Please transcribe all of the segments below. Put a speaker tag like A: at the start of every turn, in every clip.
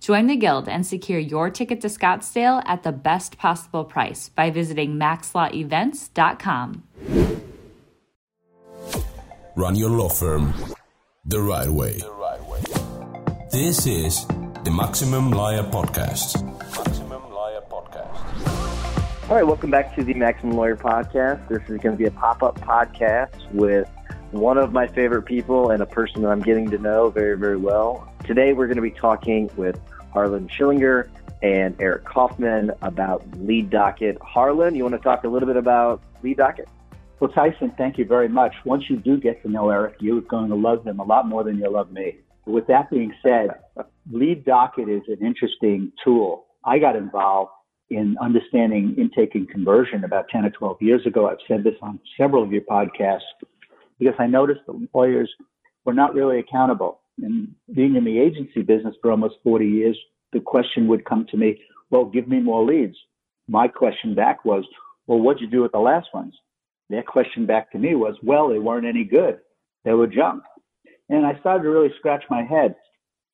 A: Join the Guild and secure your ticket to Scottsdale at the best possible price by visiting maxlawevents.com.
B: Run your law firm the right way. This is the Maximum Lawyer Podcast. Maximum Lawyer
C: Podcast. All right, welcome back to the Maximum Lawyer Podcast. This is going to be a pop up podcast with one of my favorite people and a person that I'm getting to know very, very well. Today, we're going to be talking with Harlan Schillinger and Eric Coffman about Lead Docket. Harlan, you want to talk a little bit about Lead Docket?
D: Well, Tyson, thank you very much. Once you do get to know Eric, you're going to love him a lot more than you love me. With that being said, Lead Docket is an interesting tool. I got involved in understanding intake and conversion about 10 or 12 years ago. I've said this on several of your podcasts because I noticed that lawyers were not really accountable. And being in the agency business for almost 40 years, the question would come to me, well, give me more leads. My question back was, well, what'd you do with the last ones? Their question back to me was, well, they weren't any good. They were junk. And I started to really scratch my head.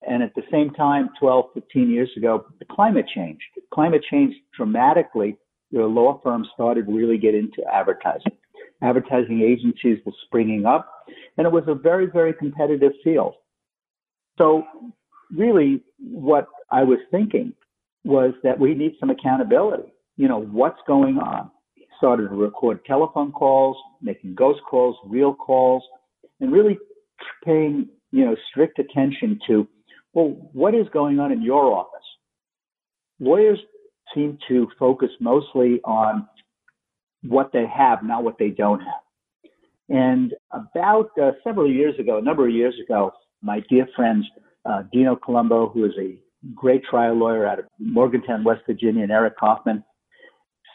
D: And at the same time, 12, 15 years ago, the climate changed. Climate changed dramatically. The law firms started really get into advertising. Advertising agencies were springing up, and it was a very, very competitive field. So, really, what I was thinking was that we need some accountability. You know, what's going on? started to record telephone calls, making ghost calls, real calls, and really paying, you know, strict attention to, well, what is going on in your office? Lawyers seem to focus mostly on what they have, not what they don't have. And about uh, several years ago, a number of years ago, my dear friends, uh, Dino Colombo, who is a great trial lawyer out of Morgantown, West Virginia, and Eric Coffman,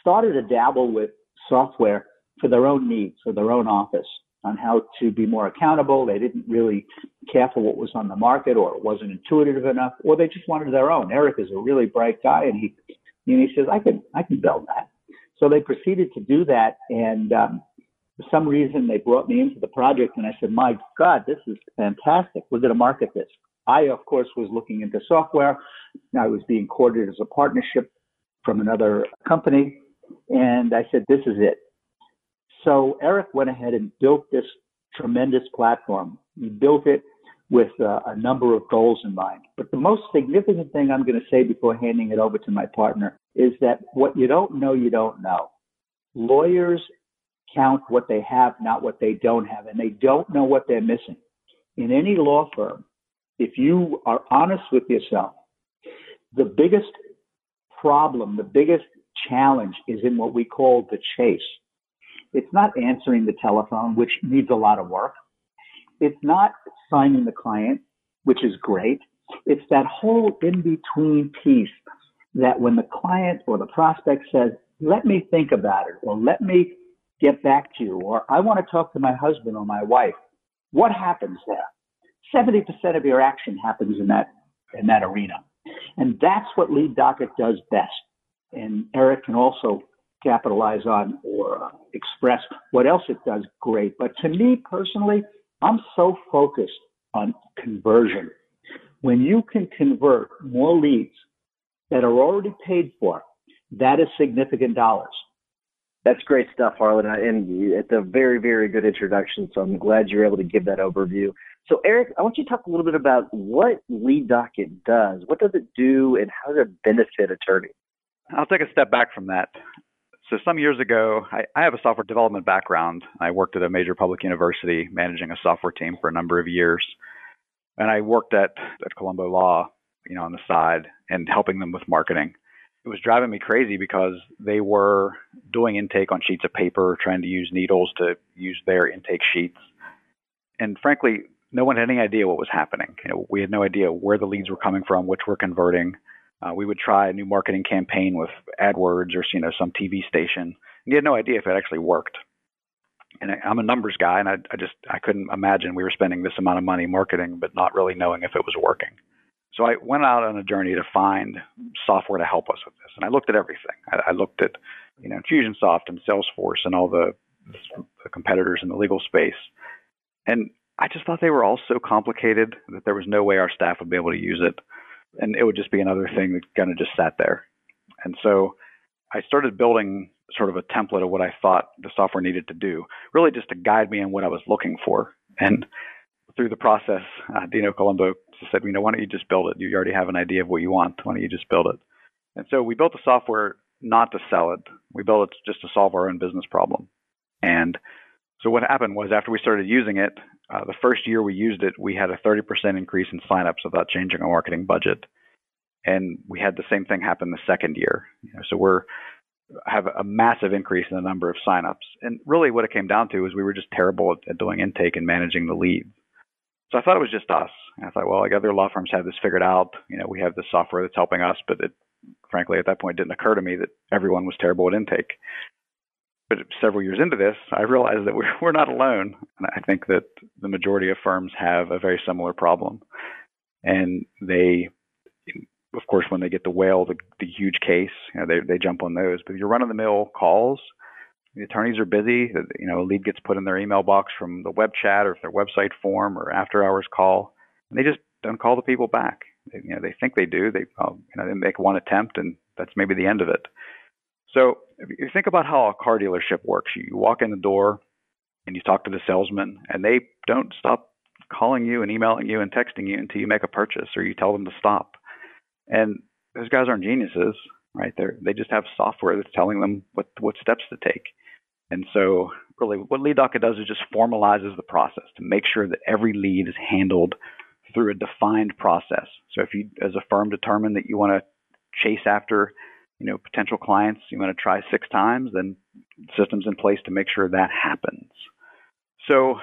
D: started to dabble with software for their own needs, for their own office, on how to be more accountable. They didn't really care for what was on the market, or it wasn't intuitive enough, or they just wanted their own. Eric is a really bright guy, and he, and he says, "I can, I can build that." So they proceeded to do that, and um, for some reason they brought me into the project, and I said, "My God, this is fantastic! We're going to market this." I, of course, was looking into software. I was being courted as a partnership from another company, and I said, this is it. So Eric went ahead and built this tremendous platform. He built it with uh, a number of goals in mind. But the most significant thing I'm going to say before handing it over to my partner is that what you don't know, you don't know. Lawyers count what they have, not what they don't have, and they don't know what they're missing. In any law firm, if you are honest with yourself, the biggest problem, the biggest challenge is in what we call the chase. It's not answering the telephone, which needs a lot of work. It's not signing the client, which is great. It's that whole in between piece that when the client or the prospect says, let me think about it, or let me get back to you, or I want to talk to my husband or my wife, what happens there? 70% of your action happens in that, in that arena. And that's what Lead Docket does best and Eric can also capitalize on or uh, express what else it does great. But to me personally, I'm so focused on conversion. When you can convert more leads that are already paid for, that is significant dollars.
C: That's great stuff, Harlan, and it's a very, very good introduction. So I'm glad you're able to give that overview. So, Eric, I want you to talk a little bit about what Lead Docket does. What does it do, and how does it benefit attorneys?
E: I'll take a step back from that. So some years ago, I, I have a software development background. I worked at a major public university managing a software team for a number of years. And I worked at, at Colombo Law, you know, on the side and helping them with marketing. It was driving me crazy because they were doing intake on sheets of paper, trying to use needles to use their intake sheets. And frankly, no one had any idea what was happening. You know, we had no idea where the leads were coming from, which were converting. Uh, we would try a new marketing campaign with AdWords or you know some TV station, and you had no idea if it actually worked. And I, I'm a numbers guy, and I, I just I couldn't imagine we were spending this amount of money marketing, but not really knowing if it was working. So I went out on a journey to find software to help us with this, and I looked at everything. I, I looked at you know Infusionsoft and Salesforce and all the, the competitors in the legal space, and I just thought they were all so complicated that there was no way our staff would be able to use it and it would just be another thing that kind of just sat there. And so I started building sort of a template of what I thought the software needed to do, really just to guide me in what I was looking for. And through the process, uh, Dino Colombo said, you know, why don't you just build it? You already have an idea of what you want. Why don't you just build it? And so we built the software not to sell it. We built it just to solve our own business problem. And so what happened was after we started using it, uh, the first year we used it, we had a 30% increase in signups without changing our marketing budget. And we had the same thing happen the second year. You know, so we're have a massive increase in the number of signups. And really what it came down to is we were just terrible at, at doing intake and managing the leads. So I thought it was just us. And I thought, well, like other law firms have this figured out. You know, we have this software that's helping us, but it frankly at that point didn't occur to me that everyone was terrible at intake. But several years into this, I realized that we're, we're not alone. And I think that the majority of firms have a very similar problem. And they, of course, when they get the whale, the, the huge case, you know, they, they jump on those. But your run of the mill calls, the attorneys are busy. You know, a lead gets put in their email box from the web chat or their website form or after hours call, and they just don't call the people back. They, you know, they think they do. They, uh, you know, they make one attempt, and that's maybe the end of it. So if you think about how a car dealership works, you walk in the door and you talk to the salesman, and they don't stop calling you and emailing you and texting you until you make a purchase or you tell them to stop. And those guys aren't geniuses, right? They they just have software that's telling them what what steps to take. And so, really, what Lead Docket does is just formalizes the process to make sure that every lead is handled through a defined process. So, if you, as a firm, determine that you want to chase after you know, potential clients you want to try six times, then systems in place to make sure that happens. So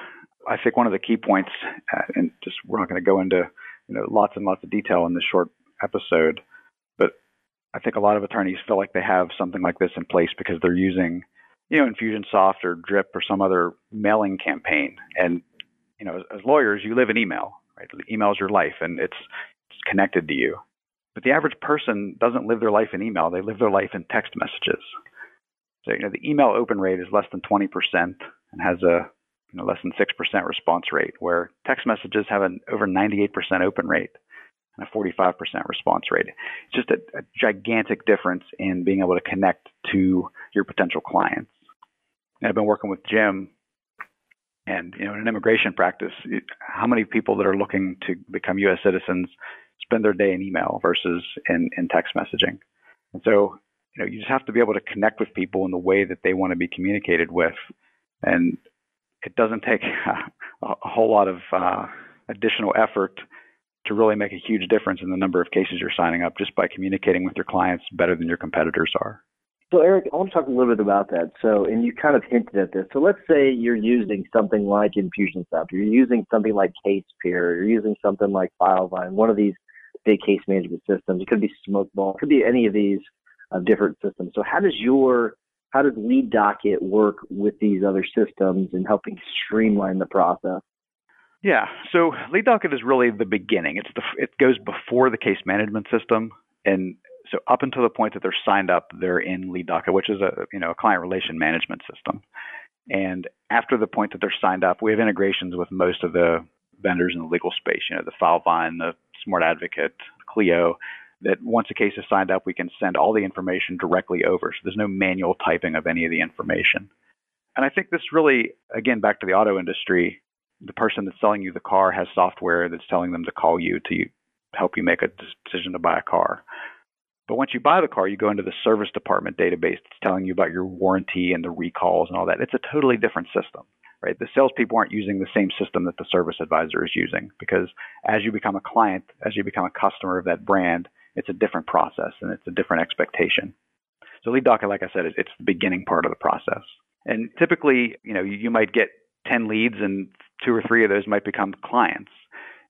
E: I think one of the key points, uh, and just we're not going to go into you know lots and lots of detail in this short episode, but I think a lot of attorneys feel like they have something like this in place because they're using you know Infusionsoft or Drip or some other mailing campaign, and you know as, as lawyers you live in email, right? Email is your life, and it's it's connected to you. But the average person doesn't live their life in email, they live their life in text messages. So, you know, the email open rate is less than 20% and has a you know, less than 6% response rate, where text messages have an over 98% open rate and a 45% response rate. It's just a, a gigantic difference in being able to connect to your potential clients. And I've been working with Jim and you know in an immigration practice how many people that are looking to become US citizens spend their day in email versus in, in text messaging. And so, you know, you just have to be able to connect with people in the way that they want to be communicated with. And it doesn't take a, a whole lot of uh, additional effort to really make a huge difference in the number of cases you're signing up just by communicating with your clients better than your competitors are.
C: So, Eric, I want to talk a little bit about that. So, and you kind of hinted at this. So, let's say you're using something like Infusionsoft, you're using something like CasePeer, you're using something like FileVine, one of these big case management systems. It could be Smokeball. It could be any of these uh, different systems. So how does your how does Lead Docket work with these other systems and helping streamline the process?
E: Yeah, so Lead Docket is really the beginning. It's the it goes before the case management system, and so up until the point that they're signed up, they're in Lead Docket, which is a you know a client relation management system. And after the point that they're signed up, we have integrations with most of the vendors in the legal space. You know, the FileVine, the Smart Advocate, Clio, that once a case is signed up, we can send all the information directly over. So there's no manual typing of any of the information. And I think this really, again, back to the auto industry, the person that's selling you the car has software that's telling them to call you to help you make a decision to buy a car. But once you buy the car, you go into the service department database. It's telling you about your warranty and the recalls and all that. It's a totally different system, right? The salespeople aren't using the same system that the service advisor is using because as you become a client, as you become a customer of that brand, it's a different process and it's a different expectation. So lead docket, like I said, it's the beginning part of the process. And typically, you know, you might get 10 leads and two or three of those might become clients.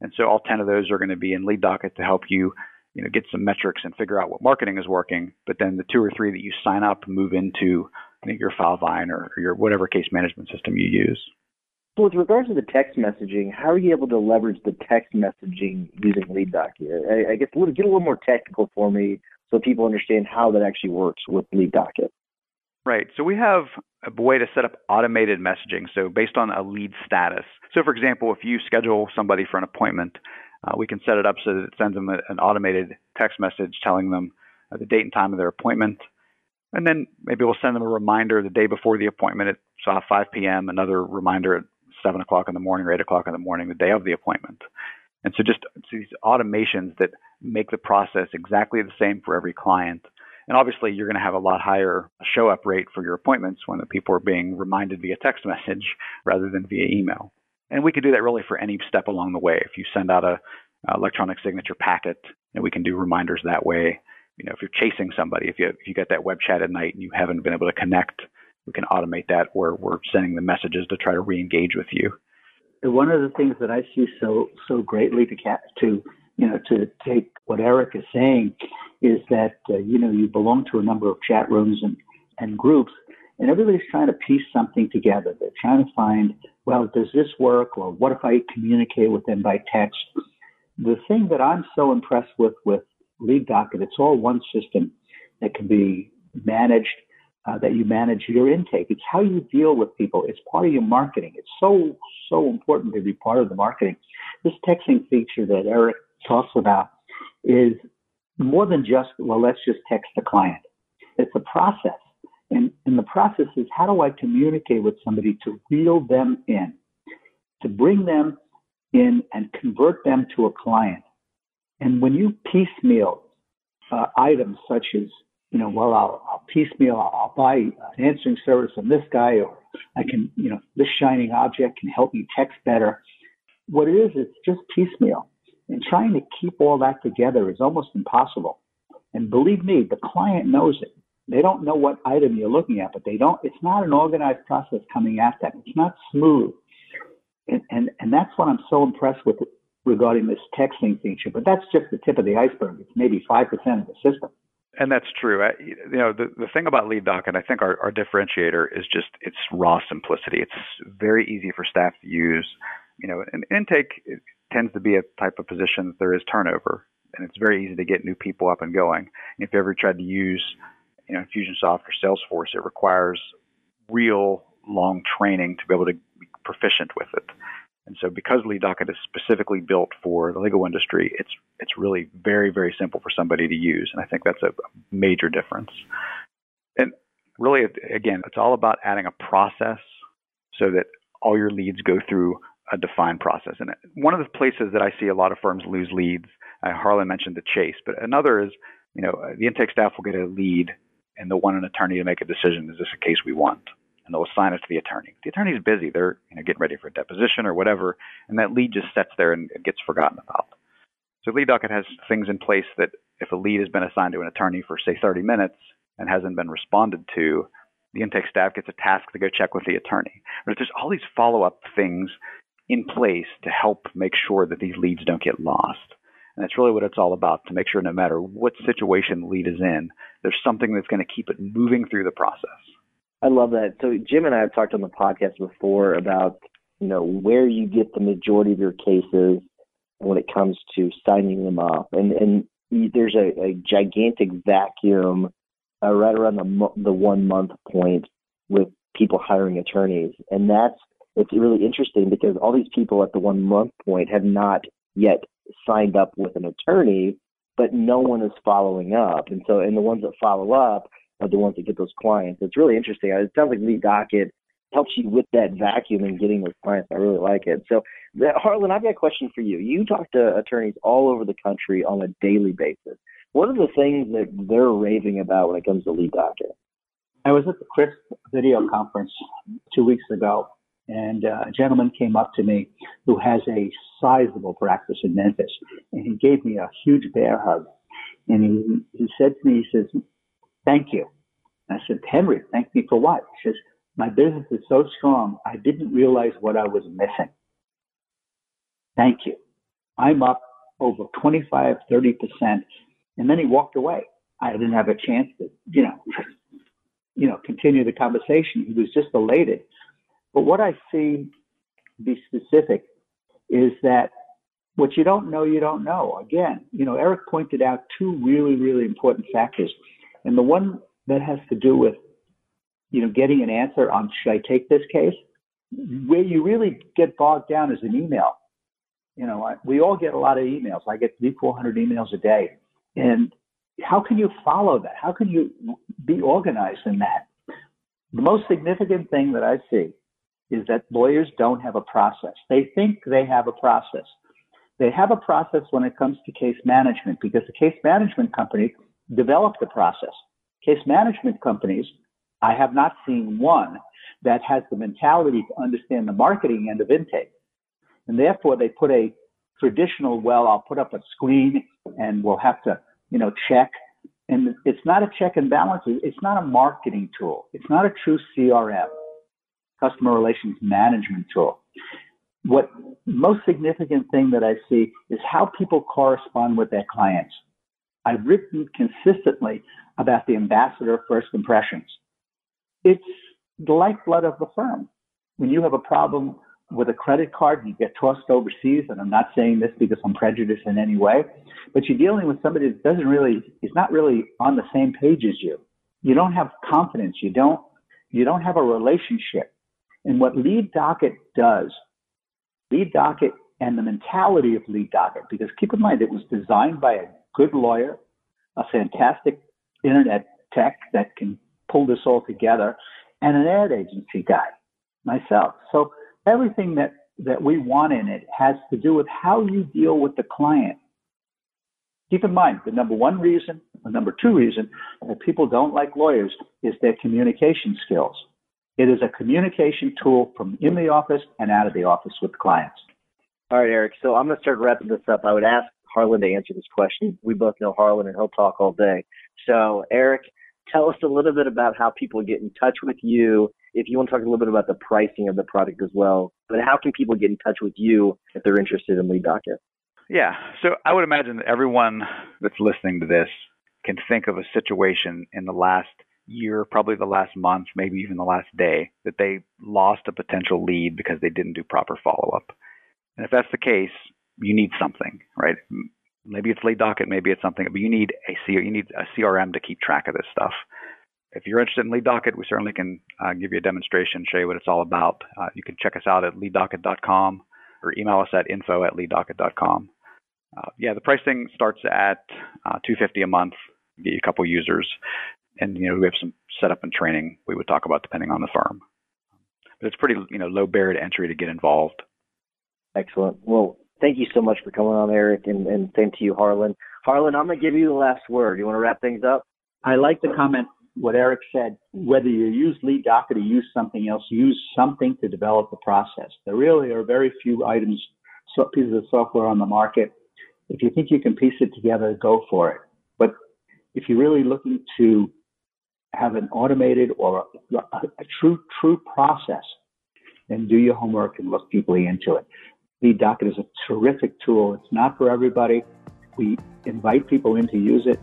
E: And so all 10 of those are going to be in lead docket to help you, you know, get some metrics and figure out what marketing is working. But then the two or three that you sign up move into your Filevine or, or your whatever case management system you use.
C: So with regards to the text messaging, how are you able to leverage the text messaging using lead docket? I, I guess get a little more technical for me so people understand how that actually works with lead docket.
E: Right. So we have a way to set up automated messaging. So based on a lead status. So for example, if you schedule somebody for an appointment, uh, we can set it up so that it sends them a, an automated text message telling them uh, the date and time of their appointment. And then maybe we'll send them a reminder the day before the appointment at so 5 p.m., another reminder at 7 o'clock in the morning or 8 o'clock in the morning the day of the appointment. And so just these automations that make the process exactly the same for every client and obviously, you're going to have a lot higher show up rate for your appointments when the people are being reminded via text message rather than via email. And we can do that really for any step along the way. If you send out a, a electronic signature packet, and we can do reminders that way. You know, if you're chasing somebody, if you if you get that web chat at night and you haven't been able to connect, we can automate that where we're sending the messages to try to re-engage with you.
D: One of the things that I see so so greatly to to you know to take what Eric is saying is that uh, you know you belong to a number of chat rooms and, and groups, and everybody's trying to piece something together. They're trying to find, well, does this work, or what if I communicate with them by text? The thing that I'm so impressed with with Lead Docket, it's all one system that can be managed. Uh, that you manage your intake. It's how you deal with people. It's part of your marketing. It's so so important to be part of the marketing. This texting feature that Eric talks about is more than just, well, let's just text the client. It's a process. And, and the process is how do I communicate with somebody to reel them in, to bring them in and convert them to a client. And when you piecemeal uh, items such as, you know, well, I'll, I'll piecemeal, I'll, I'll buy an answering service from this guy, or I can, you know, this shining object can help me text better. What it is, it's just piecemeal. And trying to keep all that together is almost impossible. And believe me, the client knows it. They don't know what item you're looking at, but they don't, it's not an organized process coming at them. It's not smooth. And, and, and that's what I'm so impressed with regarding this texting feature. But that's just the tip of the iceberg. It's maybe 5% of the system.
E: And that's true. I, you know, the, the thing about Lead and I think our, our differentiator is just its raw simplicity. It's very easy for staff to use. You know, an intake tends to be a type of position that there is turnover, and it's very easy to get new people up and going. If you ever tried to use, you know, Infusionsoft or Salesforce, it requires real long training to be able to be proficient with it. And so, because Lead Docket is specifically built for the legal industry, it's it's really very very simple for somebody to use, and I think that's a major difference. And really, again, it's all about adding a process so that all your leads go through a defined process. And one of the places that I see a lot of firms lose leads, uh, Harlan mentioned the chase, but another is, you know, the intake staff will get a lead and they'll want an attorney to make a decision. Is this a case we want? And they'll assign it to the attorney. The attorney's busy; they're you know getting ready for a deposition or whatever, and that lead just sits there and it gets forgotten about. So Lead Docket has things in place that if a lead has been assigned to an attorney for say 30 minutes and hasn't been responded to, the intake staff gets a task to go check with the attorney. But there's all these follow-up things in place to help make sure that these leads don't get lost. And that's really what it's all about to make sure no matter what situation the lead is in, there's something that's going to keep it moving through the process.
C: I love that. So Jim and I have talked on the podcast before about, you know, where you get the majority of your cases when it comes to signing them up. And and there's a, a gigantic vacuum uh, right around the the one month point with people hiring attorneys, and that's it's really interesting because all these people at the one month point have not yet signed up with an attorney, but no one is following up. And so, and the ones that follow up are the ones that get those clients. It's really interesting. It sounds like Lead Docket helps you with that vacuum and getting those clients. I really like it. So, Harlan, I've got a question for you. You talk to attorneys all over the country on a daily basis. What are the things that they're raving about when it comes to lead docket?
D: I was at the CRISP video conference two weeks ago, and uh, a gentleman came up to me who has a sizable practice in Memphis, and he gave me a huge bear hug. And he, he said to me, he says, thank you. And I said, Henry, thank me for what? He says, my business is so strong, I didn't realize what I was missing. Thank you. I'm up over 25, 30%. And then he walked away. I didn't have a chance to, you know, you know, continue the conversation. He was just elated. But what I see, be specific, is that what you don't know, you don't know. Again, you know, Eric pointed out two really, really important factors. And the one that has to do with, you know, getting an answer on should I take this case? Where you really get bogged down is an email. You know, we all get a lot of emails. I get three, 400 emails a day. And how can you follow that? How can you be organized in that? The most significant thing that I see is that lawyers don't have a process. They think they have a process. They have a process when it comes to case management because the case management company developed the process. Case management companies, I have not seen one that has the mentality to understand the marketing end of intake. And therefore they put a traditional, well, I'll put up a screen and we'll have to, you know, check. And it's not a check and balance. It's not a marketing tool. It's not a true CRM, customer relations management tool. What most significant thing that I see is how people correspond with their clients. I've written consistently about the ambassador first impressions. It's the lifeblood of the firm. When you have a problem with a credit card, and you get tossed overseas, and I'm not saying this because I'm prejudiced in any way, but you're dealing with somebody that doesn't really, is not really on the same page as you. You don't have confidence. You don't, you don't have a relationship. And what lead docket does, lead docket and the mentality of lead docket, because keep in mind, it was designed by a good lawyer, a fantastic internet tech that can pull this all together, and an ad agency guy, myself. So everything that, that we want in it has to do with how you deal with the client. Keep in mind, the number one reason, the number two reason that people don't like lawyers is their communication skills. It is a communication tool from in the office and out of the office with clients.
C: All right, Eric. So I'm going to start wrapping this up. I would ask Harlan to answer this question. We both know Harlan and he'll talk all day. So, Eric, tell us a little bit about how people get in touch with you. If you want to talk a little bit about the pricing of the product as well, but how can people get in touch with you if they're interested in Lead Docket?
E: Yeah. So I would imagine that everyone that's listening to this can think of a situation in the last year, probably the last month, maybe even the last day, that they lost a potential lead because they didn't do proper follow up. And if that's the case, you need something, right? Maybe it's lead docket, maybe it's something, but you need a C, you need a CRM to keep track of this stuff. If you're interested in lead docket, we certainly can uh, give you a demonstration, show you what it's all about. Uh, you can check us out at leaddocket.com or email us at info at leaddocket.com. Uh, yeah, the pricing starts at uh, 250 a month. Get you a couple users, and you know we have some setup and training we would talk about depending on the firm. But it's pretty you know low barrier to entry to get involved.
C: Excellent. Well, thank you so much for coming on, Eric, and, and same to you, Harlan. Harlan, I'm going to give you the last word. You want to wrap things up?
D: I like the comment what Eric said. Whether you use lead docket or use something else, use something to develop the process. There really are very few items, pieces of software on the market. If you think you can piece it together, go for it. But if you're really looking to have an automated or a, a true, true process, then do your homework and look deeply into it. The Docket is a terrific tool. It's not for everybody. We invite people in to use it.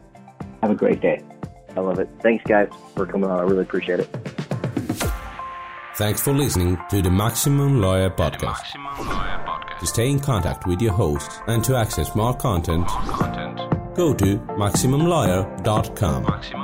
D: Have a great day.
C: I love it. Thanks, guys, for coming on. I really appreciate it.
B: Thanks for listening to the Maximum Lawyer Podcast. Maximum Lawyer Podcast. To stay in contact with your host and to access more content, more content. go to MaximumLawyer.com. MaximumLawyer.com.